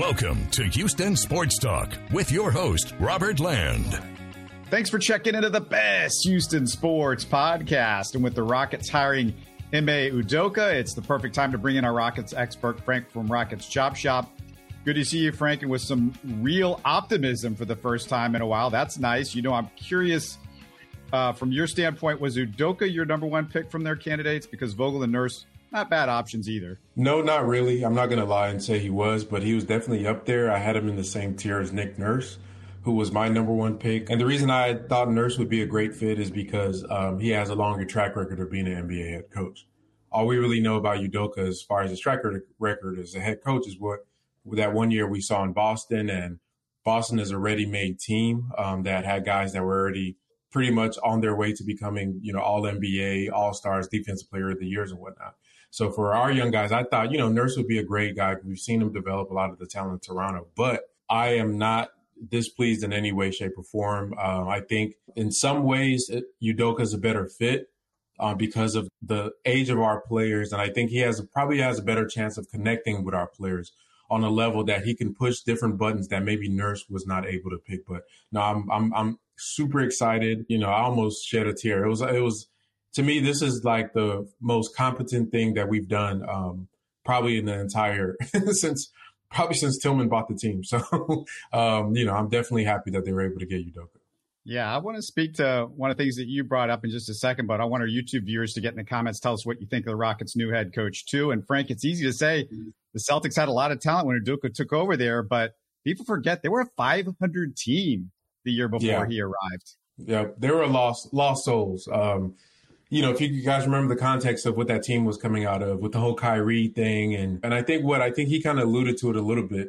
Welcome to Houston Sports Talk with your host, Robert Land. Thanks for checking into the best Houston sports podcast. And with the Rockets hiring Ime Udoka, it's the perfect time to bring in our Rockets expert, Frank from Rockets Chop Shop. Good to see you, Frank, and with some real optimism for the first time in a while. That's nice. You know, I'm curious uh, from your standpoint, was Udoka your number one pick from their candidates? Because Vogel and Nurse not bad options either. No, not really. I'm not going to lie and say he was, but he was definitely up there. I had him in the same tier as Nick Nurse, who was my number one pick. And the reason I thought Nurse would be a great fit is because um, he has a longer track record of being an NBA head coach. All we really know about Udoka as far as his track record as a head coach is what that one year we saw in Boston. And Boston is a ready-made team um, that had guys that were already pretty much on their way to becoming, you know, all NBA, all stars, defensive player of the years and whatnot. So for our young guys, I thought, you know, Nurse would be a great guy. We've seen him develop a lot of the talent in Toronto, but I am not displeased in any way, shape, or form. Uh, I think in some ways, Udoka is a better fit uh, because of the age of our players, and I think he has probably has a better chance of connecting with our players on a level that he can push different buttons that maybe Nurse was not able to pick. But no, I'm I'm I'm super excited. You know, I almost shed a tear. It was it was to me, this is like the most competent thing that we've done, um, probably in the entire since probably since Tillman bought the team. So, um, you know, I'm definitely happy that they were able to get Udoka. Yeah, I want to speak to one of the things that you brought up in just a second, but I want our YouTube viewers to get in the comments, tell us what you think of the Rockets' new head coach too. And Frank, it's easy to say the Celtics had a lot of talent when Udoka took over there, but people forget they were a 500 team the year before yeah. he arrived. Yeah, they were lost lost souls. Um, you know, if you guys remember the context of what that team was coming out of with the whole Kyrie thing, and and I think what I think he kind of alluded to it a little bit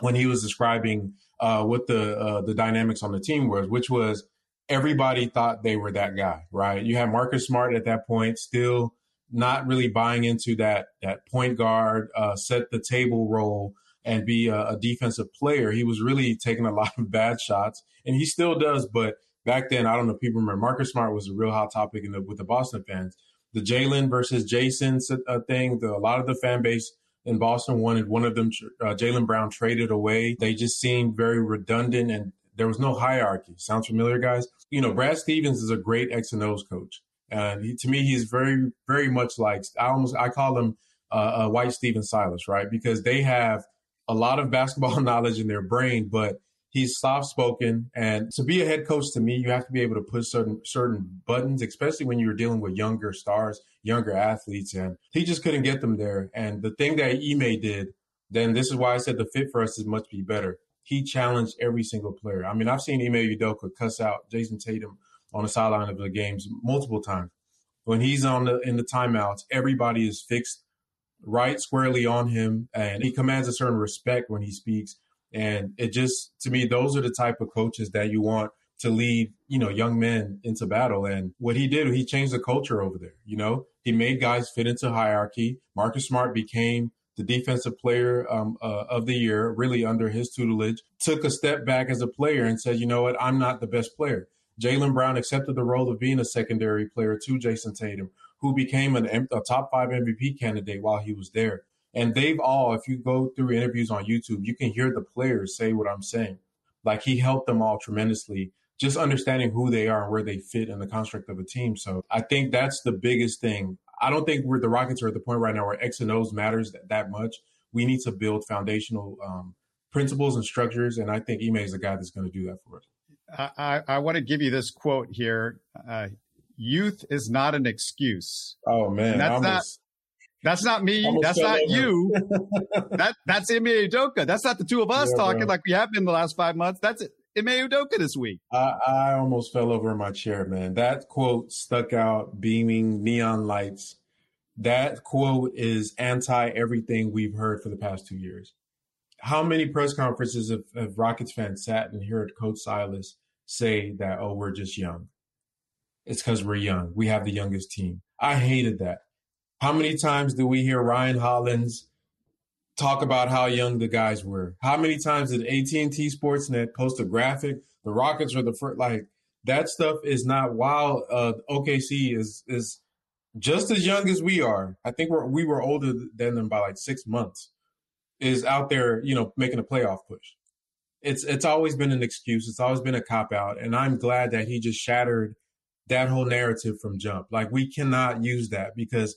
when he was describing uh, what the uh, the dynamics on the team was, which was everybody thought they were that guy, right? You had Marcus Smart at that point, still not really buying into that that point guard, uh, set the table role and be a, a defensive player. He was really taking a lot of bad shots, and he still does, but back then, I don't know if people remember, Marcus Smart was a real hot topic the, with the Boston fans. The Jaylen versus Jayson uh, thing, the, a lot of the fan base in Boston wanted one of them, uh, Jaylen Brown, traded away. They just seemed very redundant and there was no hierarchy. Sounds familiar, guys? You know, Brad Stevens is a great X and O's coach. And he, to me, he's very, very much like, I almost, I call him uh, a white Stephen Silas, right? Because they have a lot of basketball knowledge in their brain, but He's soft spoken, and to be a head coach, to me, you have to be able to push certain certain buttons, especially when you're dealing with younger stars, younger athletes, and he just couldn't get them there. And the thing that Ime did, then this is why I said the fit for us is much be better. He challenged every single player. I mean, I've seen Ime Udoka cuss out Jayson Tatum on the sideline of the games multiple times. When he's on the in the timeouts, everybody is fixed right squarely on him, and he commands a certain respect when he speaks. And it just, to me, those are the type of coaches that you want to lead, you know, young men into battle. And what he did, he changed the culture over there. You know, he made guys fit into hierarchy. Marcus Smart became the defensive player um, uh, of the year, really under his tutelage, took a step back as a player and said, you know what, I'm not the best player. Jaylen Brown accepted the role of being a secondary player to Jayson Tatum, who became an, a top five MVP candidate while he was there. And they've all, if you go through interviews on YouTube, you can hear the players say what I'm saying. Like he helped them all tremendously, just understanding who they are and where they fit in the construct of a team. So I think that's the biggest thing. I don't think we're the Rockets are at the point right now where X and O's matters that, that much. We need to build foundational um, principles and structures, and I think Ime is the guy that's going to do that for us. I, I, want to give you this quote here. Uh, youth is not an excuse. Oh man, and that's almost, not that's not me. That's not over. you. that that's Ime Udoka. That's not the two of us yeah, talking like we have been the last five months. That's it. Ime Udoka this week. I, I almost fell over in my chair, man. That quote stuck out, beaming neon lights. That quote is anti everything we've heard for the past two years. How many press conferences have, have Rockets fans sat and heard Coach Silas say that, oh, we're just young? It's because we're young. We have the youngest team. I hated that. How many times do we hear Ryan Hollins talk about how young the guys were? How many times did AT&T Sportsnet post a graphic? The Rockets were the first. Like that stuff is not. While uh, OKC is is just as young as we are, I think we're we were older than them by like six months. is out there, you know, making a playoff push. It's it's always been an excuse. It's always been a cop out, and I'm glad that he just shattered that whole narrative from jump. Like we cannot use that because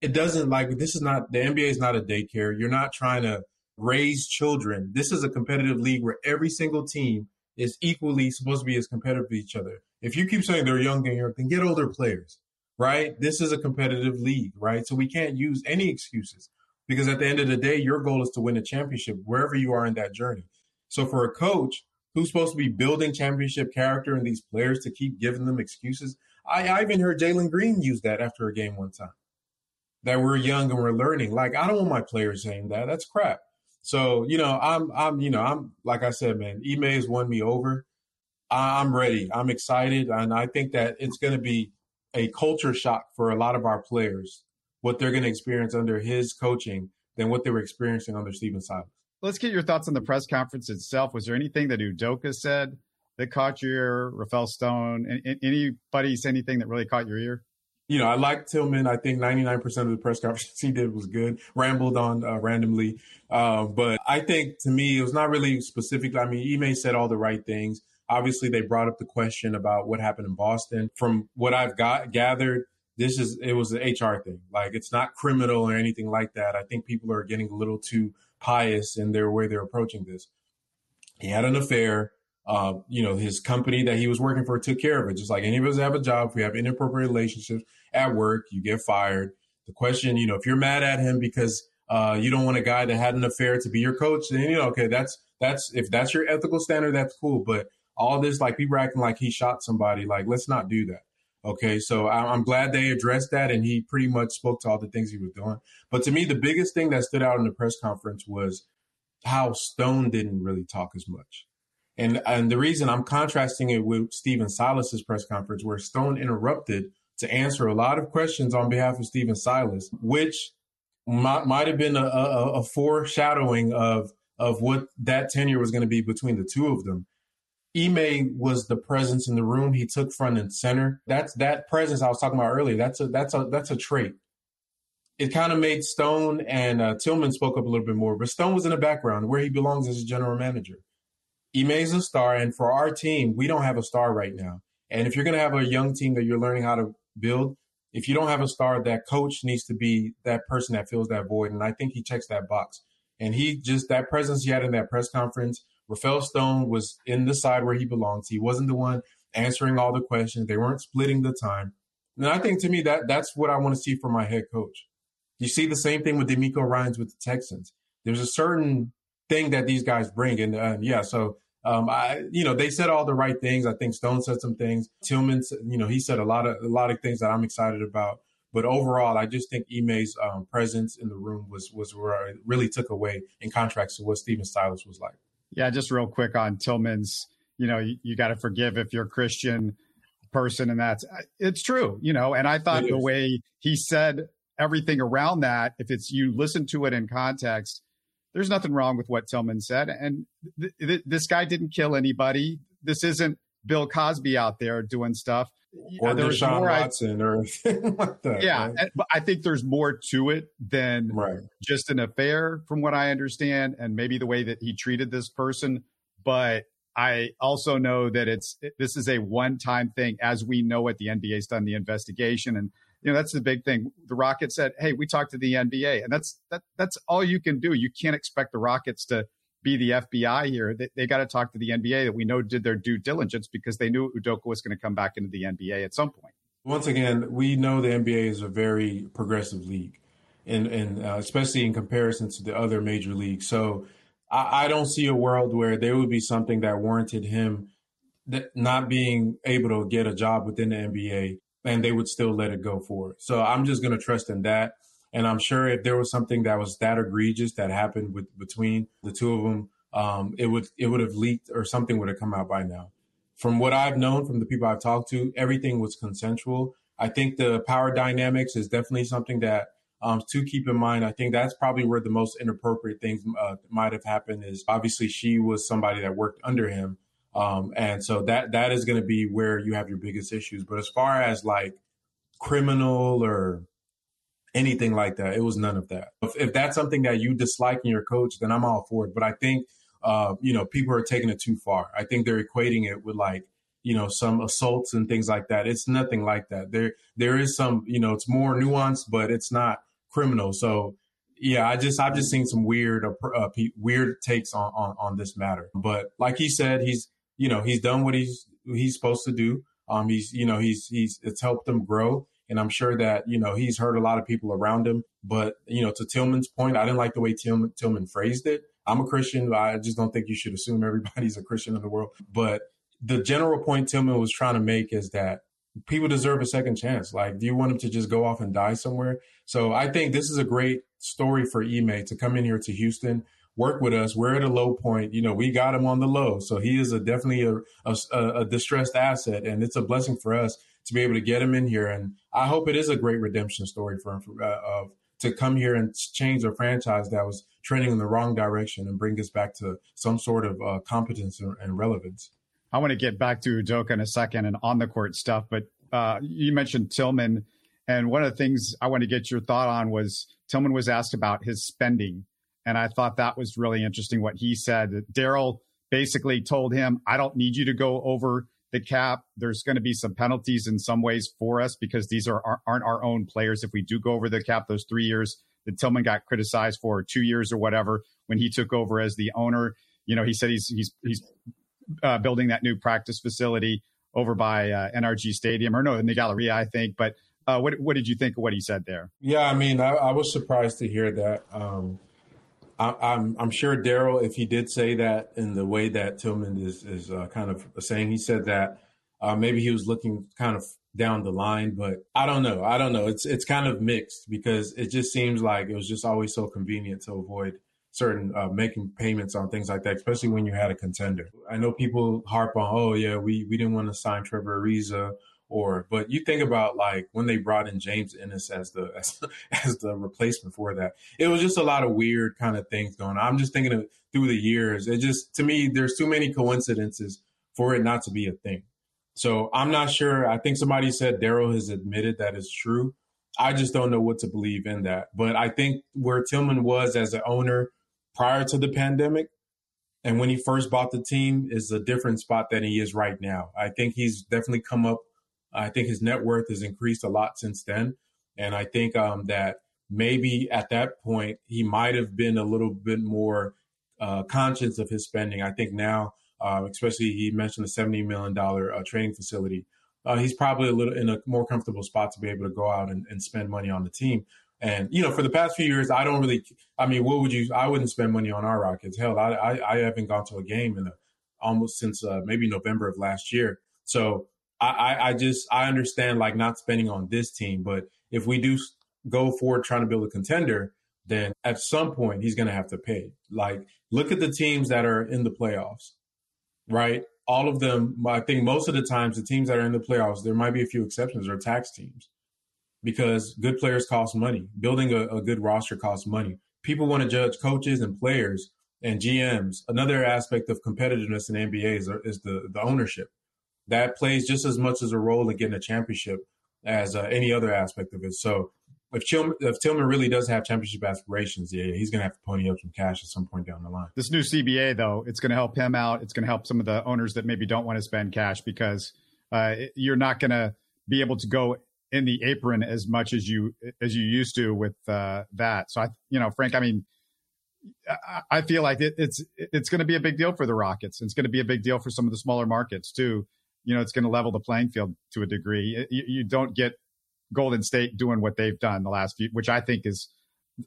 it doesn't like this is not the NBA is not a daycare. You're not trying to raise children. This is a competitive league where every single team is equally supposed to be as competitive with each other. If you keep saying they're young and young, then get older players, right? This is a competitive league, right? So we can't use any excuses because at the end of the day, your goal is to win a championship wherever you are in that journey. So for a coach who's supposed to be building championship character in these players to keep giving them excuses, I, I even heard Jalen Green use that after a game one time. That we're young and we're learning. Like I don't want my players saying that. That's crap. So you know, I'm I'm you know I'm like I said, man. Ime has won me over. I'm ready. I'm excited, and I think that it's going to be a culture shock for a lot of our players what they're going to experience under his coaching than what they were experiencing under Stephen Silas. Let's get your thoughts on the press conference itself. Was there anything that Udoka said that caught your ear? Rafael Stone? Anybody say anything that really caught your ear? You know, I like Tillman. I think 99% of the press conference he did was good. Rambled on uh, randomly. Uh, but I think to me, it was not really specific. I mean, Ime said all the right things. Obviously, they brought up the question about what happened in Boston. From what I've got gathered, this is it was an HR thing. Like it's not criminal or anything like that. I think people are getting a little too pious in their way they're approaching this. He had an affair. Uh, you know, his company that he was working for took care of it. Just like any of us have a job, if we have inappropriate relationships at work, you get fired. The question, you know, if you're mad at him because uh, you don't want a guy that had an affair to be your coach, then you know, okay, that's that's if that's your ethical standard, that's cool. But all this, like people acting like he shot somebody, like let's not do that. Okay, so I'm glad they addressed that, and he pretty much spoke to all the things he was doing. But to me, the biggest thing that stood out in the press conference was how Stone didn't really talk as much. And and the reason I'm contrasting it with Stephen Silas's press conference, where Stone interrupted to answer a lot of questions on behalf of Stephen Silas, which might, might have been a, a, a foreshadowing of of what that tenure was going to be between the two of them. Ime was the presence in the room. He took front and center. That's that presence I was talking about earlier. That's a that's a that's a trait. It kind of made Stone and uh, Tillman spoke up a little bit more, but Stone was in the background where he belongs as a general manager. Ime's a star, and for our team, we don't have a star right now. And if you're going to have a young team that you're learning how to build, if you don't have a star, that coach needs to be that person that fills that void. And I think he checks that box. And he just that presence he had in that press conference Rafael Stone was in the side where he belongs. He wasn't the one answering all the questions. They weren't splitting the time. And I think to me that that's what I want to see from my head coach. You see the same thing with DeMeco Ryans with the Texans. There's a certain thing that these guys bring, and uh, yeah, so um, I, you know, they said all the right things. I think Stone said some things. Tillman, you know, he said a lot of a lot of things that I'm excited about. But overall, I just think Ime's um, presence in the room was was where really took away in contrast to what Stephen Silas was like. Yeah, just real quick on Tillman's, you know, you, you got to forgive if you're a Christian person, and that's it's true, you know. And I thought the way he said everything around that, if it's you listen to it in context, there's nothing wrong with what Tillman said. And th- th- this guy didn't kill anybody. This isn't Bill Cosby out there doing stuff or Deshaun Watson I, or anything like that. Yeah, right? but I think there's more to it than right. just an affair, from what I understand, and maybe the way that he treated this person. But I also know that it's this is a one-time thing, as we know it. The NBA's done the investigation, and you know that's the big thing. The Rockets said, "Hey, we talked to the NBA," and that's that. That's all you can do. You can't expect the Rockets to be the FBI here. They, they got to talk to the NBA that we know did their due diligence because they knew Udoka was going to come back into the NBA at some point. Once again, we know the NBA is a very progressive league, and and uh, especially in comparison to the other major leagues. So I, I, don't see a world where there would be something that warranted him not being able to get a job within the NBA, and they would still let it go for it. So I'm just going to trust in that. And I'm sure if there was something that was that egregious that happened with between the two of them, um, it would it would have leaked or something would have come out by now. From what I've known from the people I've talked to, everything was consensual. I think the power dynamics is definitely something that um, to keep in mind. I think that's probably where the most inappropriate things uh, might have happened. Is obviously she was somebody that worked under him, um, and so that that is going to be where you have your biggest issues. But as far as like criminal or anything like that. It was none of that. If, if that's something that you dislike in your coach, then I'm all for it. But I think, uh, you know, people are taking it too far. I think they're equating it with like, you know, some assaults and things like that. It's nothing like that. There, there is some, you know, it's more nuanced, but it's not criminal. So, yeah, I just I've just seen some weird uh, weird takes on, on on this matter. But like he said, he's you know he's done what he's he's supposed to do. Um, he's you know he's he's it's helped him grow. And I'm sure that, you know, he's hurt a lot of people around him. But, you know, to Tillman's point, I didn't like the way Tillman, Tillman phrased it. I'm a Christian. I just don't think you should assume everybody's a Christian in the world. But the general point Tillman was trying to make is that people deserve a second chance. Like, do you want him to just go off and die somewhere? So I think this is a great story for Ime to come in here to Houston, work with us. We're at a low point. You know, we got him on the low. So he is a definitely a, a, a distressed asset. And it's a blessing for us to be able to get him in here. And I hope it is a great redemption story for him for, uh, of to come here and change a franchise that was trending in the wrong direction and bring us back to some sort of uh, competence and relevance. I want to get back to Udoka in a second and on the court stuff, but uh, you mentioned Tillman, and one of the things I want to get your thought on was Tillman was asked about his spending, and I thought that was really interesting what he said. Daryl basically told him, "I don't need you to go over the cap. There's going to be some penalties in some ways for us because these are aren't our own players. If we do go over the cap, those three years that Tillman got criticized for, two years or whatever, when he took over as the owner, you know, he said he's he's he's uh, building that new practice facility over by uh, NRG Stadium or no in the Galleria, I think. But uh, what what did you think of what he said there? Yeah, I mean, I, I was surprised to hear that. Um, I, am I'm, I'm sure Daryl, if he did say that in the way that Tillman is is uh, kind of saying, he said that uh, maybe he was looking kind of down the line, but I don't know. I don't know. It's it's kind of mixed because it just seems like it was just always so convenient to avoid certain uh, making payments on things like that, especially when you had a contender. I know people harp on, oh yeah, we we didn't want to sign Trevor Ariza or but you think about like when they brought in James Ennis as the as, as the replacement for that. It was just a lot of weird kind of things going on. I'm just thinking of through the years. It just to me there's too many coincidences for it not to be a thing. So I'm not sure. I think somebody said Daryl has admitted that is true. I just don't know what to believe in that. But I think where Tillman was as an owner prior to the pandemic and when he first bought the team is a different spot than he is right now. I think he's definitely come up I think his net worth has increased a lot since then. And I think um, that maybe at that point, he might have been a little bit more uh, conscious of his spending. I think now, uh, especially he mentioned the $70 million uh, training facility. Uh, he's probably a little in a more comfortable spot to be able to go out and, and spend money on the team. And you know, for the past few years, I don't really. I mean, what would you? I wouldn't spend money on our Rockets. Hell, I I, I haven't gone to a game in a, almost since uh, maybe November of last year. So I, I just I understand like not spending on this team, but if we do go forward trying to build a contender, then at some point he's going to have to pay. Like look at the teams that are in the playoffs, right? All of them, I think most of the times the teams that are in the playoffs, there might be a few exceptions, are tax teams because good players cost money. Building a, a good roster costs money. People want to judge coaches and players and GMs. Another aspect of competitiveness in NBA is, is the, the ownership that plays just as much as a role in getting a championship as uh, any other aspect of it. So if, Chil- if Tillman really does have championship aspirations, yeah, he's going to have to pony up some cash at some point down the line. This new CBA, though, it's going to help him out. It's going to help some of the owners that maybe don't want to spend cash because uh, you're not going to be able to go in the apron as much as you as you used to with uh, that. So I, you know, Frank, I mean, I feel like it, it's it's going to be a big deal for the Rockets. It's going to be a big deal for some of the smaller markets too you know, it's going to level the playing field to a degree. You, you, don't get Golden State doing what they've done the last few, which I think is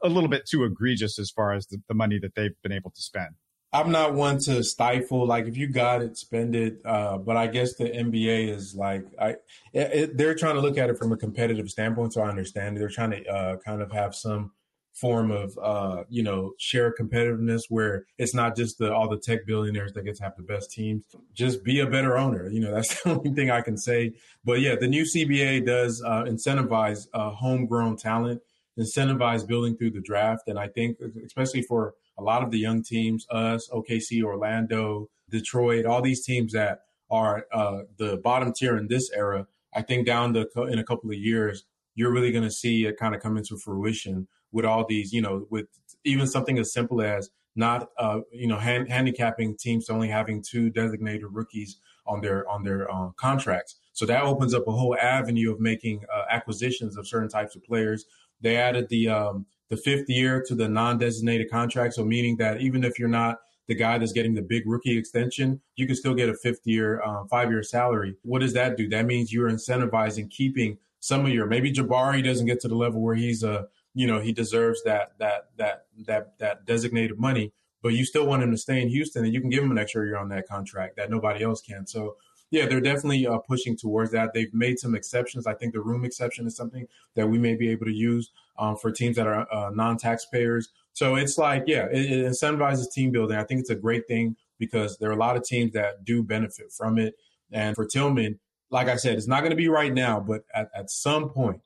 a little bit too egregious as far as the, the money that they've been able to spend. I'm not one to stifle. Like, if you got it, spend it. Uh, but I guess the NBA is like, I it, they're trying to look at it from a competitive standpoint. So I understand they're trying to uh, kind of have some form of uh, you know share competitiveness where it's not just the all the tech billionaires that get to have the best teams. Just be a better owner. You know that's the only thing I can say. But yeah, the new CBA does uh, incentivize uh, homegrown talent, incentivize building through the draft, and I think especially for a lot of the young teams, us, OKC, Orlando, Detroit, all these teams that are uh, the bottom tier in this era. I think down the in a couple of years you're really going to see it kind of come into fruition with all these, you know, with even something as simple as not, uh, you know, hand, handicapping teams only having two designated rookies on their on their uh, contracts. So that opens up a whole avenue of making uh, acquisitions of certain types of players. They added the um, the fifth year to the non-designated contract, so meaning that even if you're not the guy that's getting the big rookie extension, you can still get a fifth year, uh, five year salary. What does that do? That means you're incentivizing keeping some of your maybe Jabari doesn't get to the level where he's a you know he deserves that that that that that designated money, but you still want him to stay in Houston, and you can give him an extra year on that contract that nobody else can. So yeah, they're definitely uh, pushing towards that. They've made some exceptions. I think the room exception is something that we may be able to use um, for teams that are uh, non-taxpayers. So it's like, yeah, it, it incentivizes team building. I think it's a great thing because there are a lot of teams that do benefit from it. And for Tillman, like I said, it's not going to be right now, but at, at some point,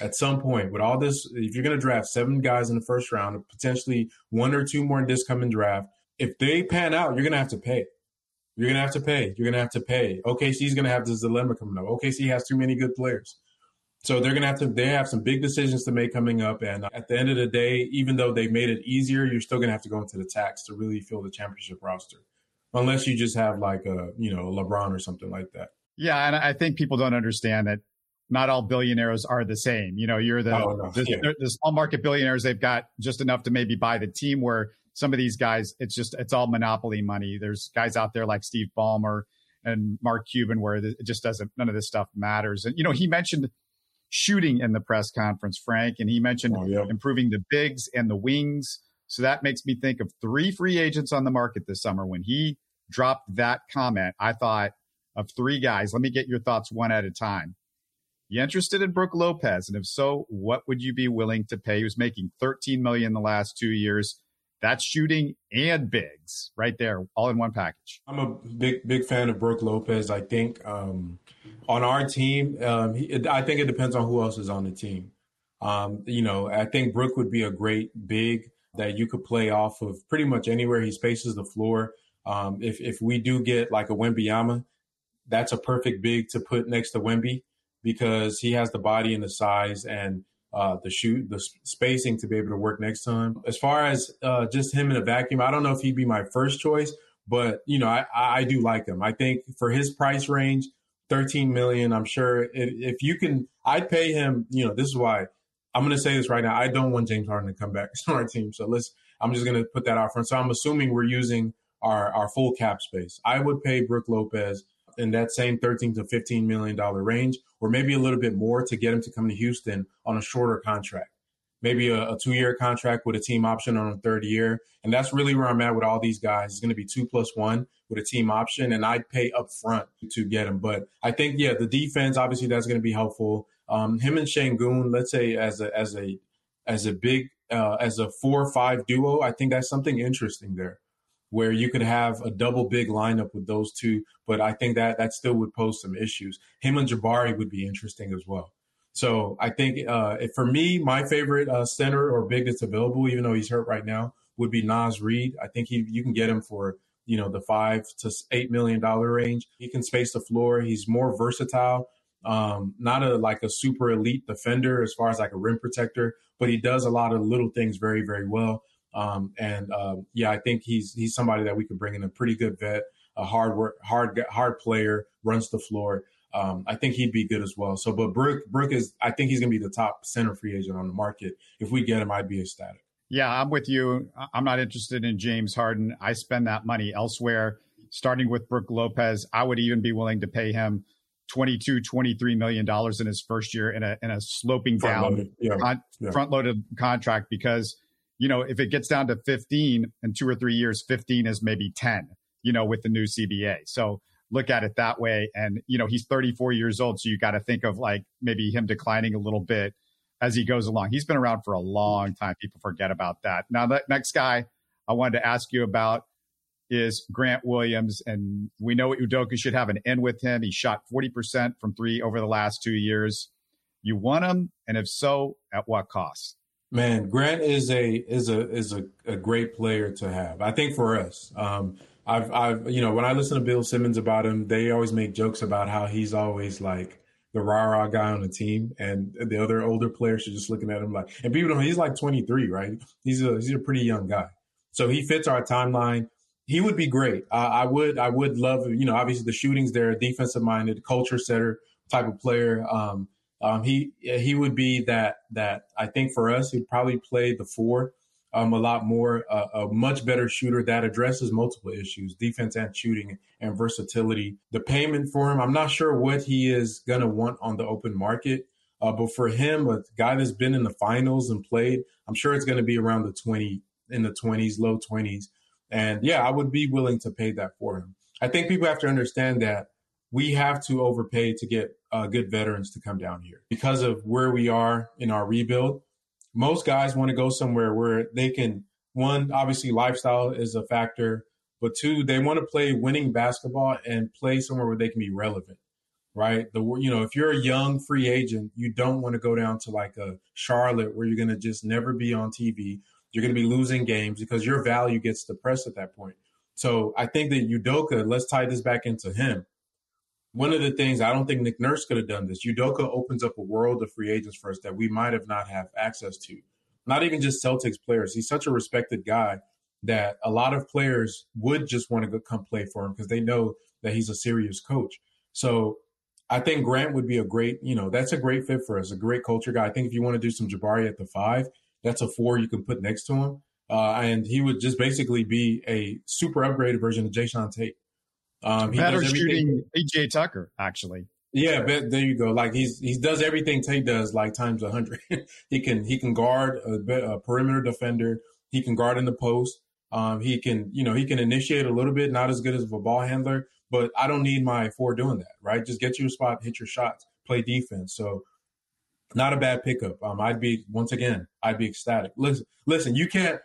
at some point, with all this, if you're going to draft seven guys in the first round, potentially one or two more in this coming draft, if they pan out, you're going to have to pay. You're gonna have to pay. You're gonna have to pay. OKC's gonna have this dilemma coming up. OKC has too many good players. So they're gonna have to. They have some big decisions to make coming up, and at the end of the day, even though they made it easier, you're still gonna have to go into the tax to really fill the championship roster, unless you just have like a you know LeBron or something like that. Yeah, and I think people don't understand that not all billionaires are the same. You know, you're the, oh, no. the, yeah. the, small market billionaires. They've got just enough to maybe buy the team. Where some of these guys, it's just it's all monopoly money. There's guys out there like Steve Ballmer and Mark Cuban where it just doesn't none of this stuff matters. And you know, he mentioned shooting in the press conference, Frank, and he mentioned oh, yeah. improving the bigs and the wings. So that makes me think of three free agents on the market this summer. When he dropped that comment, I thought of three guys. Let me get your thoughts one at a time. You interested in Brook Lopez? And if so, what would you be willing to pay? He was making 13 million the last two years. That's shooting and bigs right there, all in one package. I'm a big big fan of Brook Lopez. I think um, on our team, um, he, I think it depends on who else is on the team. Um, you know, I think Brook would be a great big that you could play off of pretty much anywhere he spaces the floor. Um, if if we do get like a Wembanyama, that's a perfect big to put next to Wemby because he has the body and the size and uh, the shoot, the spacing to be able to work next time. As far as uh, just him in a vacuum, I don't know if he'd be my first choice, but you know, I, I do like him. I think for his price range, 13 million, I'm sure if, if you can, I'd pay him, you know, this is why I'm going to say this right now. I don't want James Harden to come back to our team. So let's, I'm just going to put that out front. So I'm assuming we're using our, our full cap space. I would pay Brook Lopez in that same 13 to 15 million dollar range, or maybe a little bit more to get him to come to Houston on a shorter contract. Maybe a, a two year contract with a team option on a third year. And that's really where I'm at with all these guys. It's going to be two plus one with a team option, and I'd pay up front to get him. But I think, yeah, the defense, obviously, that's going to be helpful. Um, him and Sengun, let's say as a, as a, as a big, uh, as a four or five duo, I think that's something interesting there where you could have a double big lineup with those two. But I think that that still would pose some issues. Him and Jabari would be interesting as well. So I think uh, for me, my favorite uh, center or big that's available, even though he's hurt right now, would be Naz Reid. I think he you can get him for you know the five to eight million dollar range. He can space the floor. He's more versatile. Um, not a like a super elite defender as far as like a rim protector, but he does a lot of little things very very well. Um, and um, yeah, I think he's he's somebody that we could bring in a pretty good vet, a hard work, hard hard player, runs the floor. Um, I think he'd be good as well. So, but Brook Brook is I think he's going to be the top center free agent on the market. If we get him, I'd be ecstatic. Yeah, I'm with you. I'm not interested in James Harden. I spend that money elsewhere. Starting with Brook Lopez, I would even be willing to pay him 22 23 million dollars in his first year in a in a sloping front down yeah. Con- yeah. front loaded contract because you know, if it gets down to 15 in two or three years, 15 is maybe 10, you know, with the new CBA. So look at it that way. And, you know, he's 34 years old. So you got to think of like maybe him declining a little bit as he goes along. He's been around for a long time. People forget about that. Now, the next guy I wanted to ask you about is Grant Williams. And we know Udoka should have an end with him. He shot 40% from three over the last two years. You want him? And if so, at what cost? Man, Grant is a is a is a, a great player to have. I think for us. Um, I've I've you know when I listen to Bill Simmons about him, they always make jokes about how he's always like the rah rah guy on the team, and the other older players are just looking at him like. And people know he's like 23, right? He's a he's a pretty young guy, so he fits our timeline. He would be great. Uh, I would I would love you know obviously the shootings there, defensive minded, culture setter type of player. Um, um, he he would be that that I think for us he'd probably play the four um, a lot more, uh, a much better shooter that addresses multiple issues, defense and shooting and versatility. The payment for him, I'm not sure what he is to want on the open market. Uh, but for him, a guy that's been in the finals and played, I'm sure it's to be around the 20, in the 20s, low 20s. And yeah, I would be willing to pay that for him. I think people have to understand that we have to overpay to get uh, good veterans to come down here. Because of where we are in our rebuild most guys want to go somewhere where they can one obviously lifestyle is a factor but two they want to play winning basketball and play somewhere where they can be relevant right? The you know if you're a young free agent you don't want to go down to like a charlotte where you're going to just never be on tv you're going to be losing games because your value gets depressed at that point. So i think that udoka let's tie this back into him one of the things I don't think Nick Nurse could have done this. Udoka opens up a world of free agents for us that we might have not have access to. Not even just Celtics players. He's such a respected guy that a lot of players would just want to come play for him because they know that he's a serious coach. So I think Grant would be a great, you know, that's a great fit for us, a great culture guy. I think if you want to do some Jabari at the five, that's a four you can put next to him. Uh, and he would just basically be a super upgraded version of Jae'Sean Tate. Um, he Better shooting PJ Tucker, actually. Yeah, but there you go. Like he's he does everything Tate does, like times a hundred. he can he can guard a, a, perimeter defender. He can guard in the post. Um, he can you know he can initiate a little bit, not as good as a ball handler, but I don't need my four doing that. Right, just get your spot, hit your shots, play defense. So not a bad pickup. Um, I'd be once again, I'd be ecstatic. Listen, listen, you can't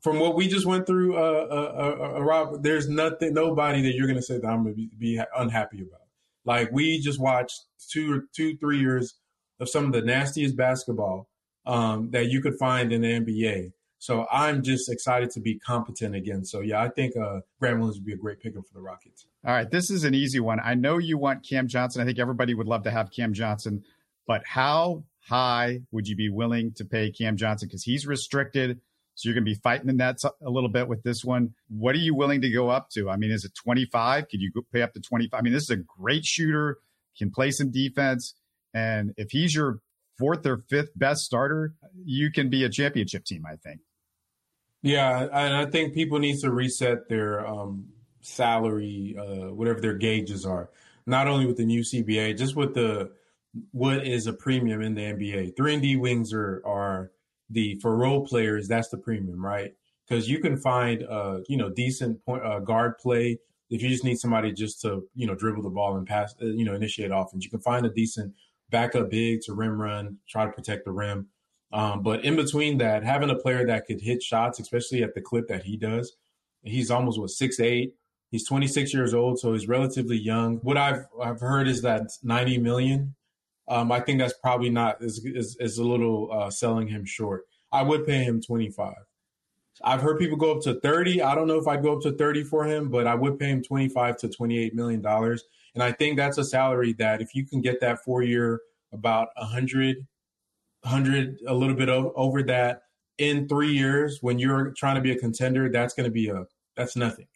from what we just went through, uh, uh, uh, uh, Rob, there's nothing, nobody that you're going to say that I'm going to be, be, unhappy about. Like we just watched two, two, three years of some of the nastiest basketball um, that you could find in the NBA. So I'm just excited to be competent again. So yeah, I think uh, Grant Williams would be a great pickup for the Rockets. All right, this is an easy one. I know you want Cam Johnson. I think everybody would love to have Cam Johnson, but how high would you be willing to pay Cam Johnson? Because he's restricted. So you're going to be fighting the nets a little bit with this one. What are you willing to go up to? I mean, is it 25? Could you pay up to 25? I mean, this is a great shooter, can play some defense. And if he's your fourth or fifth best starter, you can be a championship team, I think. Yeah, and I think people need to reset their um, salary, uh, whatever their gauges are. Not only with the new CBA, just with the what is a premium in the NBA. Three and D wings are are the for role players, that's the premium, right? Because you can find uh, you know decent point uh, guard play if you just need somebody just to you know dribble the ball and pass, uh, you know, initiate offense. You can find a decent backup big to rim run, try to protect the rim. Um, but in between that, having a player that could hit shots, especially at the clip that he does, he's almost what six eight. He's 26 years old, so he's relatively young. What I've I've heard is that 90 million um, I think that's probably not is is, is a little uh, selling him short. I would pay him twenty five. I've heard people go up to thirty. I don't know if I'd go up to thirty for him, but I would pay him twenty five to twenty eight million dollars. And I think that's a salary that if you can get that four year about a hundred, hundred a little bit over that in three years when you're trying to be a contender, that's going to be a that's nothing.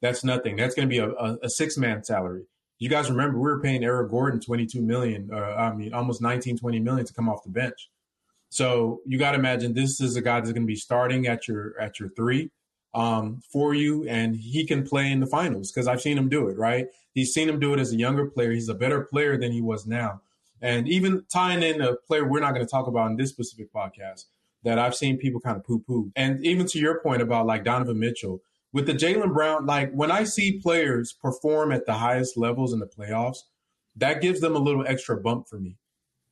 That's nothing. That's going to be a, a, a six man salary you guys remember we were paying Eric Gordon 22 million, uh, I mean, almost 19, 20 million to come off the bench. So you got to imagine this is a guy that's going to be starting at your at your three um, for you, and he can play in the finals because I've seen him do it. Right, he's seen him do it as a younger player. He's a better player than he was now, and even tying in a player we're not going to talk about in this specific podcast that I've seen people kind of poo poo, and even to your point about like Donovan Mitchell with the Jaylen Brown, like when I see players perform at the highest levels in the playoffs, that gives them a little extra bump for me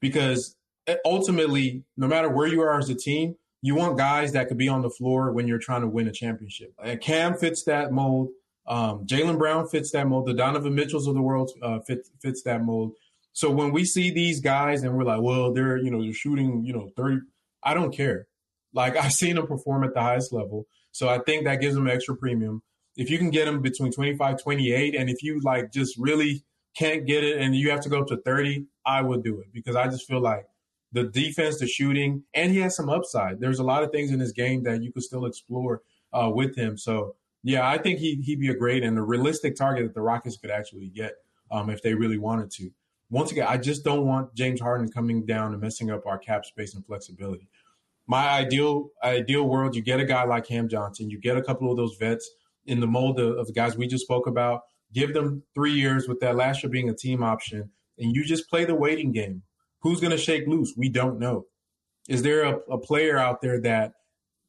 because eh, ultimately, no matter where you are as a team, you want guys that could be on the floor when you're trying to win a championship. And Cam fits that mold. Um, Jaylen Brown fits that mold. The Donovan Mitchells of the world uh, fit, fits that mold. So when we see these guys and we're like, well, they're you know they're shooting you know thirty, I don't care. Like I've seen them perform at the highest level. So I think that gives them extra premium. If you can get them between 25, 28, and if you like just really can't get it and you have to go up to 30, I would do it because I just feel like the defense, the shooting, and he has some upside. There's a lot of things in his game that you could still explore uh, with him. So yeah, I think he he'd be a great and a realistic target that the Rockets could actually get um, if they really wanted to. Once again, I just don't want James Harden coming down and messing up our cap space and flexibility. My ideal ideal world, you get a guy like Cam Johnson, you get a couple of those vets in the mold of, of the guys we just spoke about. Give them three years with that last year being a team option, and you just play the waiting game. Who's going to shake loose? We don't know. Is there a, a player out there that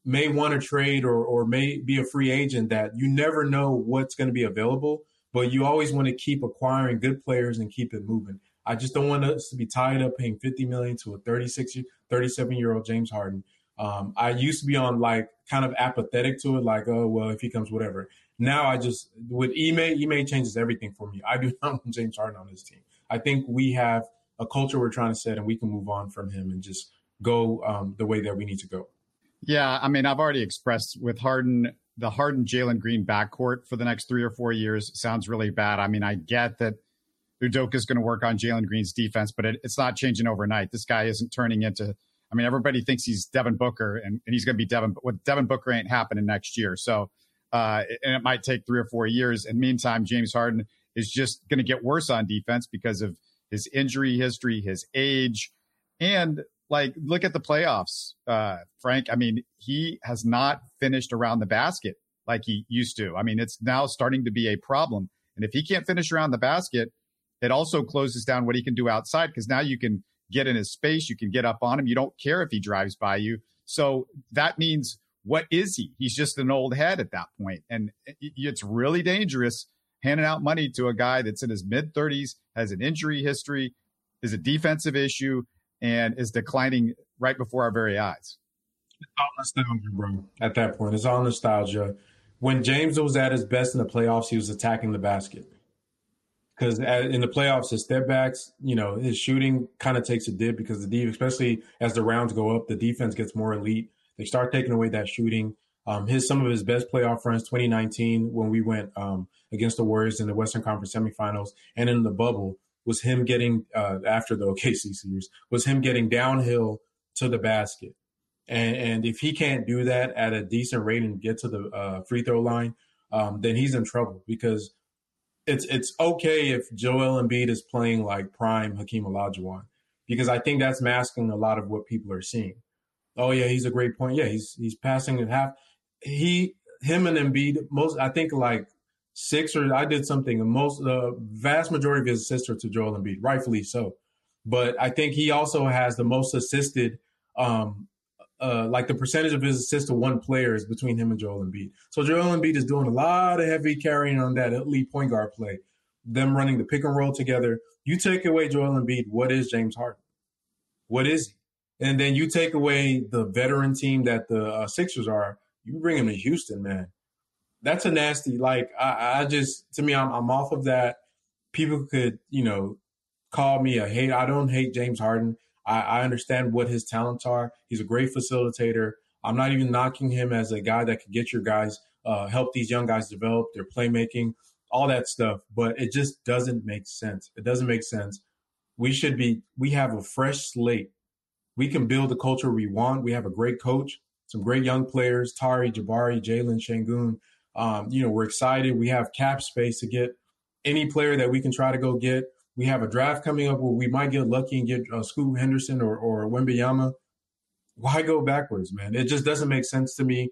may want to trade or, or may be a free agent that you never know what's going to be available, but you always want to keep acquiring good players and keep it moving. I just don't want us to be tied up paying 50 million to a 36, 37 year old James Harden. Um, I used to be on like kind of apathetic to it, like, oh, well, if he comes, whatever. Now I just, with Ime, Ime changes everything for me. I do not want James Harden on this team. I think we have a culture we're trying to set and we can move on from him and just go um, the way that we need to go. Yeah, I mean, I've already expressed with Harden, the Harden Jalen Green backcourt for the next three or four years sounds really bad. I mean, I get that Udoka is going to work on Jalen Green's defense, but it, it's not changing overnight. This guy isn't turning into. I mean, everybody thinks he's Devin Booker, and, and he's going to be Devin. But with Devin Booker ain't happening next year. So, uh, and it might take three or four years. And meantime, James Harden is just going to get worse on defense because of his injury history, his age, and like look at the playoffs, uh, Frank. I mean, he has not finished around the basket like he used to. I mean, it's now starting to be a problem. And if he can't finish around the basket, it also closes down what he can do outside because now you can get in his space, you can get up on him. You don't care if he drives by you. So that means what is he? He's just an old head at that point. And it's really dangerous handing out money to a guy that's in his mid 30s, has an injury history, is a defensive issue, and is declining right before our very eyes. It's all nostalgia, bro. At that point, it's all nostalgia. When James was at his best in the playoffs, he was attacking the basket. Because in the playoffs, his step backs, you know, his shooting kind of takes a dip because the deep, especially as the rounds go up, the defense gets more elite. They start taking away that shooting. Um, his some of his best playoff runs, 2019, when we went um, against the Warriors in the Western Conference semifinals and in the bubble, was him getting uh, after the OKC series was him getting downhill to the basket, and and if he can't do that at a decent rate and get to the uh, free throw line, um, then he's in trouble because it's it's okay if Joel Embiid is playing like prime Hakeem Olajuwon because I think that's masking a lot of what people are seeing. Oh yeah, he's a great point. Yeah, he's he's passing at half. He him and Embiid most I think like six or I did something. Most the vast majority of his assists are to Joel Embiid, rightfully so. But I think he also has the most assisted, um, uh, like the percentage of his assists to one player is between him and Joel Embiid. So Joel Embiid is doing a lot of heavy carrying on that elite point guard play. Them running the pick and roll together. You take away Joel Embiid, what is James Harden? What is he? And then you take away the veteran team that the uh, Sixers are. You bring him to Houston, man that's a nasty. Like I, I just to me, I'm, I'm off of that. People could, you know, call me a hate. I don't hate James Harden. I, I understand what his talents are. He's a great facilitator. I'm not even knocking him as a guy that could get your guys, uh, help these young guys develop their playmaking, all that stuff. But it just doesn't make sense. It doesn't make sense. We should be. We have a fresh slate. We can build the culture we want. We have a great coach, some great young players: Tari, Jabari, Jalen, Sengun. Um, you know, we're excited. We have cap space to get any player that we can try to go get. We have a draft coming up where we might get lucky and get uh, Scoot Henderson or, or Wembanyama. Why go backwards, man? It just doesn't make sense to me.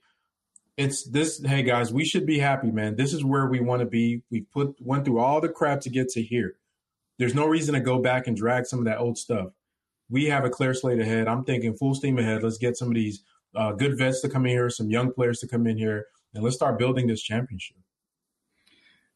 It's this. Hey guys, we should be happy, man. This is where we want to be. We put went through all the crap to get to here. There's no reason to go back and drag some of that old stuff. We have a clear slate ahead. I'm thinking full steam ahead. Let's get some of these uh, good vets to come in here, some young players to come in here and let's start building this championship.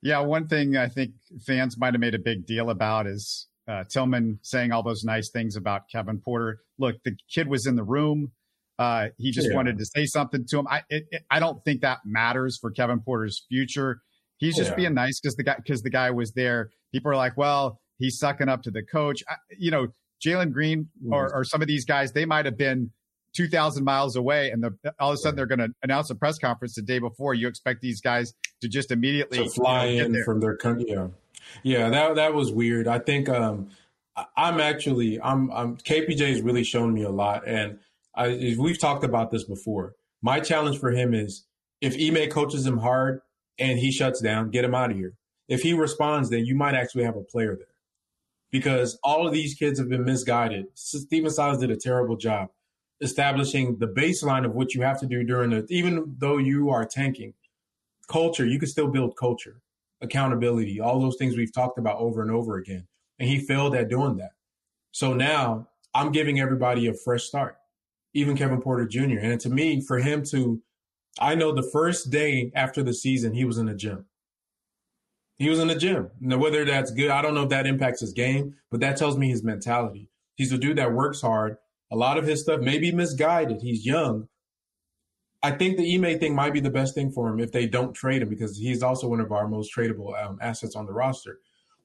Yeah, one thing I think fans might have made a big deal about is uh, Tillman saying all those nice things about Kevin Porter. Look, the kid was in the room. Uh, he just yeah. wanted to say something to him. I it, it, I don't think that matters for Kevin Porter's future. He's just yeah. being nice because the guy because the guy was there. People are like, well, he's sucking up to the coach. I, you know, Jalen Green or, or some of these guys, they might have been 2,000 miles away, and the, all of a sudden they're going to announce a press conference the day before. You expect these guys to just immediately to fly you know, in from their country. Yeah, yeah, that that was weird. I think um, I'm actually I'm I'm KPJ has really shown me a lot, and I, we've talked about this before. My challenge for him is if Ime coaches him hard and he shuts down, get him out of here. If he responds, then you might actually have a player there, because all of these kids have been misguided. Stephen Silas did a terrible job establishing the baseline of what you have to do during the even though you are tanking culture you can still build culture accountability all those things we've talked about over and over again and he failed at doing that. So now I'm giving everybody a fresh start, even Kevin Porter Jr. And to me, for him to, I know the first day after the season, he was in the gym. He was in the gym. Now, whether that's good, I don't know if that impacts his game, but that tells me his mentality. He's a dude that works hard. A lot of his stuff may be misguided. He's young. I think the Ime thing might be the best thing for him if they don't trade him because he's also one of our most tradable um, assets on the roster.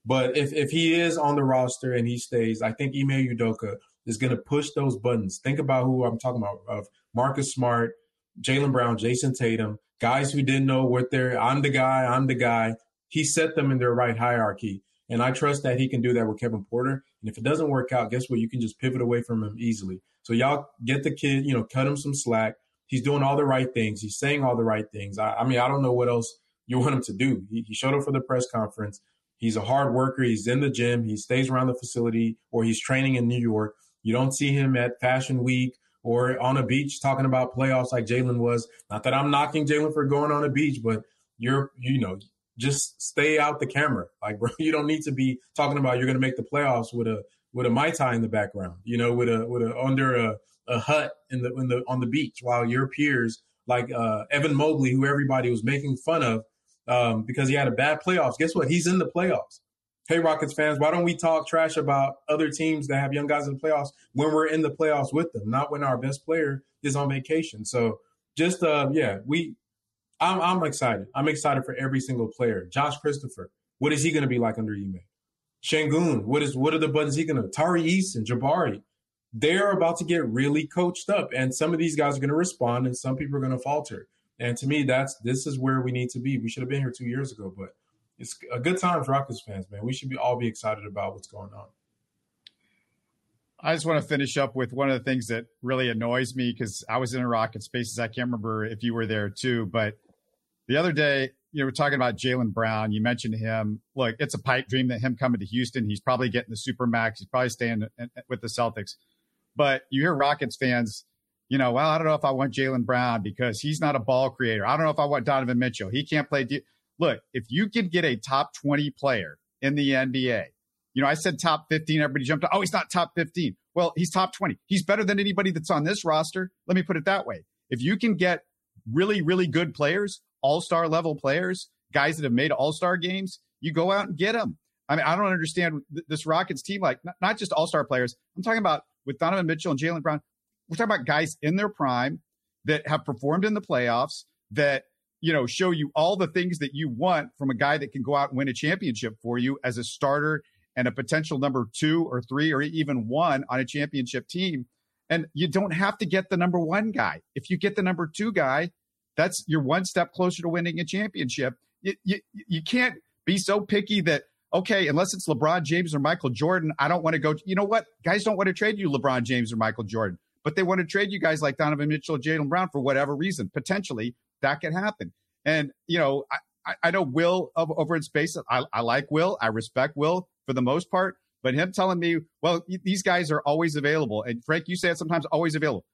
But if, if he is on the roster and he stays, I think Ime Udoka is going to push those buttons. Think about who I'm talking about of Marcus Smart, Jaylen Brown, Jayson Tatum, guys who didn't know what they're, I'm the guy, I'm the guy. He set them in their right hierarchy. And I trust that he can do that with Kevin Porter. And if it doesn't work out, guess what? You can just pivot away from him easily. So y'all get the kid, you know, cut him some slack. He's doing all the right things. He's saying all the right things. I, I mean, I don't know what else you want him to do. He, he showed up for the press conference. He's a hard worker. He's in the gym. He stays around the facility or he's training in New York. You don't see him at Fashion Week or on a beach talking about playoffs like Jalen was. Not that I'm knocking Jalen for going on a beach, but you're, you know, just stay out the camera. Like, bro, you don't need to be talking about you're going to make the playoffs with a with a mai tai in the background. You know, with a with a under a, a hut in the in the on the beach while your peers like uh, Evan Mobley, who everybody was making fun of, um, because he had a bad playoffs. Guess what? He's in the playoffs. Hey, Rockets fans, why don't we talk trash about other teams that have young guys in the playoffs when we're in the playoffs with them, not when our best player is on vacation? So just, uh, yeah, we, I'm, I'm excited. I'm excited for every single player. Josh Christopher, what is he going to be like under Ime? Sengun, what is, what are the buttons he going to, Tari Eason, Jabari, they're about to get really coached up and some of these guys are going to respond and some people are going to falter. And to me, that's this is where we need to be. We should have been here two years ago, but it's a good time for Rockets fans, man. We should be all be excited about what's going on. I just want to finish up with one of the things that really annoys me because I was in a Rocket Spaces. I can't remember if you were there too, but the other day, you know, we're talking about Jaylen Brown. You mentioned him. Look, it's a pipe dream that him coming to Houston. He's probably getting the super max. He's probably staying with the Celtics. But you hear Rockets fans you know, well, I don't know if I want Jaylen Brown because he's not a ball creator. I don't know if I want Donovan Mitchell. He can't play. De- Look, if you can get a top 20 player in the NBA, you know, I said top 15, everybody jumped Oh, he's not top 15. Well, he's top 20. He's better than anybody that's on this roster. Let me put it that way. If you can get really, really good players, all star level players, guys that have made all star games, you go out and get them. I mean, I don't understand this Rockets team, like not just all star players. I'm talking about with Donovan Mitchell and Jaylen Brown we're talking about guys in their prime that have performed in the playoffs that you know show you all the things that you want from a guy that can go out and win a championship for you as a starter and a potential number two or three or even one on a championship team and you don't have to get the number one guy if you get the number two guy that's you're one step closer to winning a championship you, you, you can't be so picky that okay unless it's lebron james or michael jordan i don't want to go you know what guys don't want to trade you lebron james or michael jordan but they want to trade you guys like Donovan Mitchell, Jaylen Brown for whatever reason. Potentially that could happen. And, you know, I, I know Will over in space. I, I like Will. I respect Will for the most part. But him telling me, well, these guys are always available. And Frank, you said sometimes always available.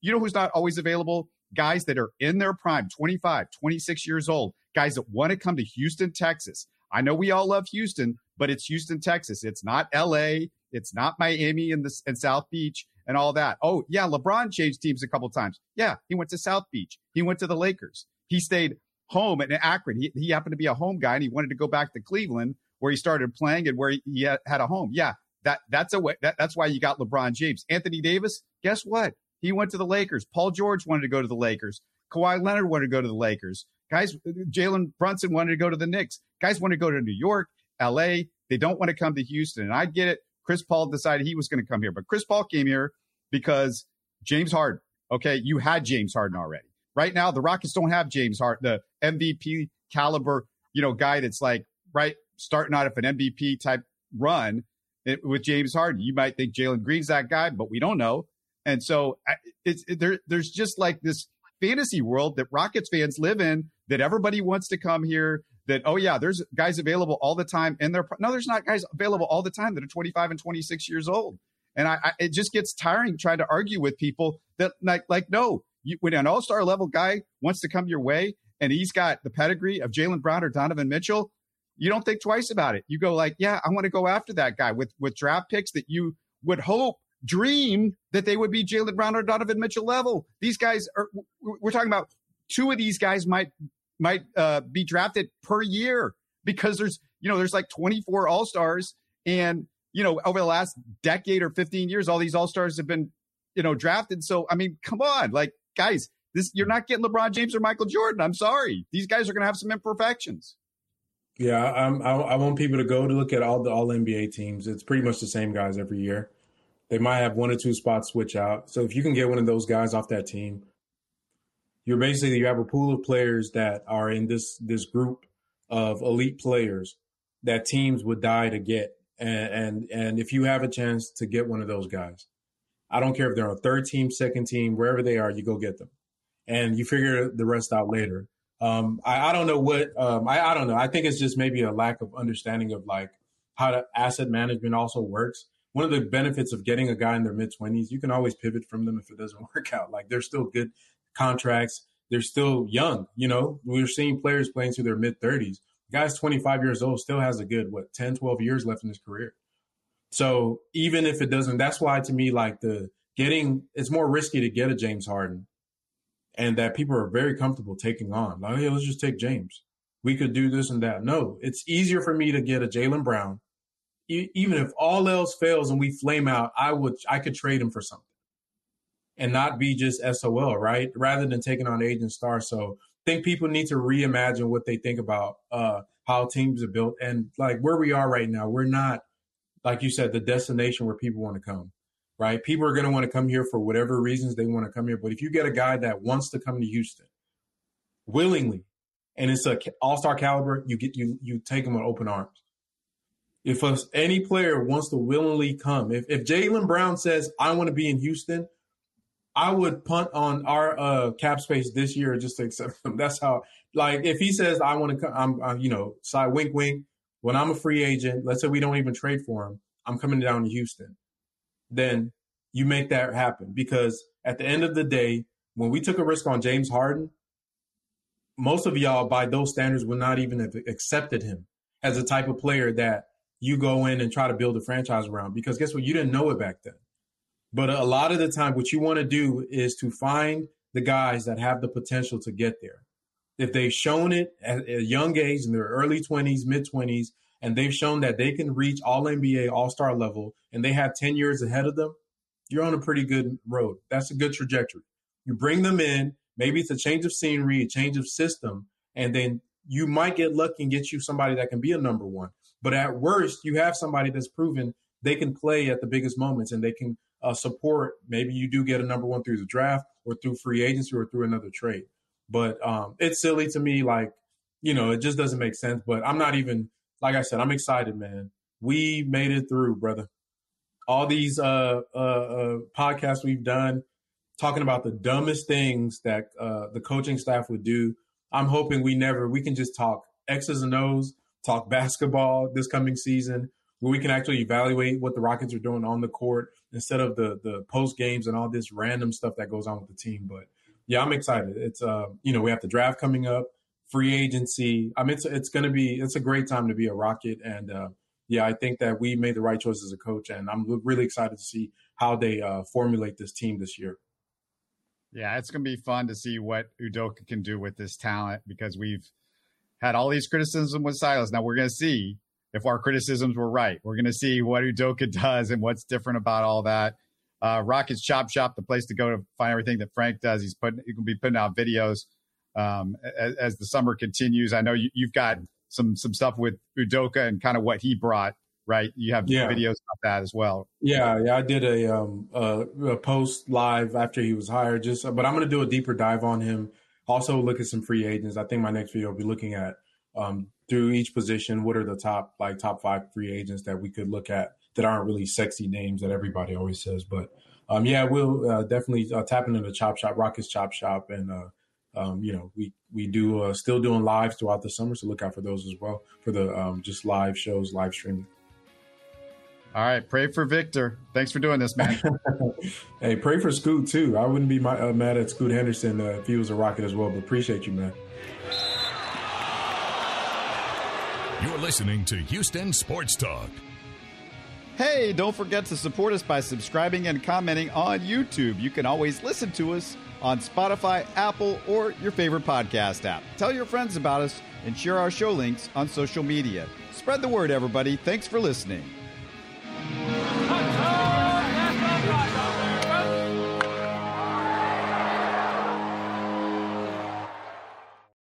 You know who's not always available? Guys that are in their prime, 25, 26 years old, guys that want to come to Houston, Texas. I know we all love Houston, but it's Houston, Texas. It's not LA. It's not Miami and the and South Beach and all that. Oh, yeah, LeBron changed teams a couple times. Yeah, he went to South Beach. He went to the Lakers. He stayed home in Akron. He, he happened to be a home guy and he wanted to go back to Cleveland where he started playing and where he, had a home. Yeah, that that's a way. That, that's why you got LeBron James. Anthony Davis, guess what? He went to the Lakers. Paul George wanted to go to the Lakers. Kawhi Leonard wanted to go to the Lakers. Guys, Jalen Brunson wanted to go to the Knicks. Guys want to go to New York, L.A. They don't want to come to Houston. And I get it. Chris Paul decided he was going to come here, but Chris Paul came here because James Harden. Okay, you had James Harden already. Right now, the Rockets don't have James Harden, the MVP caliber, you know, guy that's like right starting out of an MVP type run. Eh, with James Harden. You might think Jalen Green's that guy, but we don't know. And so it's it, there. There's just like this fantasy world that Rockets fans live in that everybody wants to come here. That oh yeah, there's guys available all the time, and they're no, there's not guys available all the time that are 25 and 26 years old. And I, I it just gets tiring trying to argue with people that like like no, you, when an all star level guy wants to come your way and he's got the pedigree of Jaylen Brown or Donovan Mitchell, you don't think twice about it. You go like, yeah, I want to go after that guy with with draft picks that you would hope dream that they would be Jaylen Brown or Donovan Mitchell level. These guys are we're talking about two of these guys might might uh, be drafted per year because there's you know there's like 24 all stars and you know over the last decade or 15 years all these all stars have been you know drafted. So I mean, come on, like guys, this you're not getting LeBron James or Michael Jordan. I'm sorry, these guys are going to have some imperfections. Yeah, I, I want people to go to look at all the all NBA teams. It's pretty much the same guys every year. They might have one or two spots switch out. So if you can get one of those guys off that team, you're basically you have a pool of players that are in this this group of elite players that teams would die to get. And and, and if you have a chance to get one of those guys, I don't care if they're on third team, second team, wherever they are, you go get them, and you figure the rest out later. Um, I, I, don't know what um, I, I don't know. I think it's just maybe a lack of understanding of like how the asset management also works. One of the benefits of getting a guy in their mid twenties, you can always pivot from them if it doesn't work out. Like they're still good contracts. They're still young. You know, we're seeing players playing to their mid thirties. Guy's 25 years old, still has a good, what, 10, 12 years left in his career. So even if it doesn't, that's why to me, like the getting, it's more risky to get a James Harden and that people are very comfortable taking on. Like, hey, let's just take James. We could do this and that. No, it's easier for me to get a Jaylen Brown. Even if all else fails and we flame out, I would I could trade him for something, and not be just SOL, right? Rather than taking on agent star. So I think people need to reimagine what they think about uh, how teams are built and like where we are right now. We're not like you said the destination where people want to come right? People are going to want to come here for whatever reasons they want to come here. But if you get a guy that wants to come to Houston willingly, and it's a all star caliber, you get you you take him with open arms. If any player wants to willingly come, if if Jaylen Brown says I want to be in Houston, I would punt on our uh, cap space this year just to accept him. That's how. Like if he says I want to come, I'm, I'm you know side wink wink. When I'm a free agent, let's say we don't even trade for him, I'm coming down to Houston then you make that happen. Because at the end of the day, when we took a risk on James Harden, most of y'all, by those standards, would not even have accepted him as a type of player that you go in and try to build a franchise around. Because guess what? You didn't know it back then. But a lot of the time, what you want to do is to find the guys that have the potential to get there. If they've shown it at a young age in their early 20s, mid 20s, and they've shown that they can reach all NBA, all star level, and they have 10 years ahead of them, you're on a pretty good road. That's a good trajectory. You bring them in, maybe it's a change of scenery, a change of system, and then you might get lucky and get you somebody that can be a number one. But at worst, you have somebody that's proven they can play at the biggest moments and they can uh, support. Maybe you do get a number one through the draft or through free agency or through another trade. But um, it's silly to me. Like, you know, it just doesn't make sense. But I'm not even like I said, I'm excited, man. We made it through, brother. All these uh, uh, uh, podcasts we've done talking about the dumbest things that uh, the coaching staff would do. I'm hoping we never we can just talk X's and O's, talk basketball this coming season, where we can actually evaluate what the Rockets are doing on the court instead of the the post games and all this random stuff that goes on with the team. But yeah, I'm excited. It's uh, you know, we have the draft coming up free agency. I mean, it's it's going to be it's a great time to be a Rocket, and uh, yeah, I think that we made the right choice as a coach, and I'm really excited to see how they uh, formulate this team this year. Yeah, it's going to be fun to see what Udoka can do with this talent because we've had all these criticisms with Silas. Now we're going to see if our criticisms were right. We're going to see what Udoka does and what's different about all that. Uh, Rockets Chop Shop, the place to go to find everything that Frank does. He's putting, he can be putting out videos um, as, as, the summer continues. I know you, have got some some stuff with Udoka and kind of what he brought. Right, you have yeah. videos about that as well. Yeah, yeah, I did a um a, a post live after he was hired. Just, but I'm going to do a deeper dive on him. Also, look at some free agents. I think my next video will be looking at um through each position. What are the top like top five free agents that we could look at that aren't really sexy names that everybody always says. But um, yeah, we'll uh, definitely uh, tap into the Chop Shop, Rockets Chop Shop, and uh, um, you know we we do uh, still doing lives throughout the summer, so look out for those as well for the um, just live shows, live streaming. All right, pray for Victor. Thanks for doing this, man. hey, pray for Scoot too. I wouldn't be my, uh, mad at Scoot Henderson uh, if he was a Rocket as well. But appreciate you, man. You're listening to Houston Sports Talk. Hey, don't forget to support us by subscribing and commenting on YouTube. You can always listen to us on Spotify, Apple, or your favorite podcast app. Tell your friends about us and share our show links on social media. Spread the word, everybody. Thanks for listening.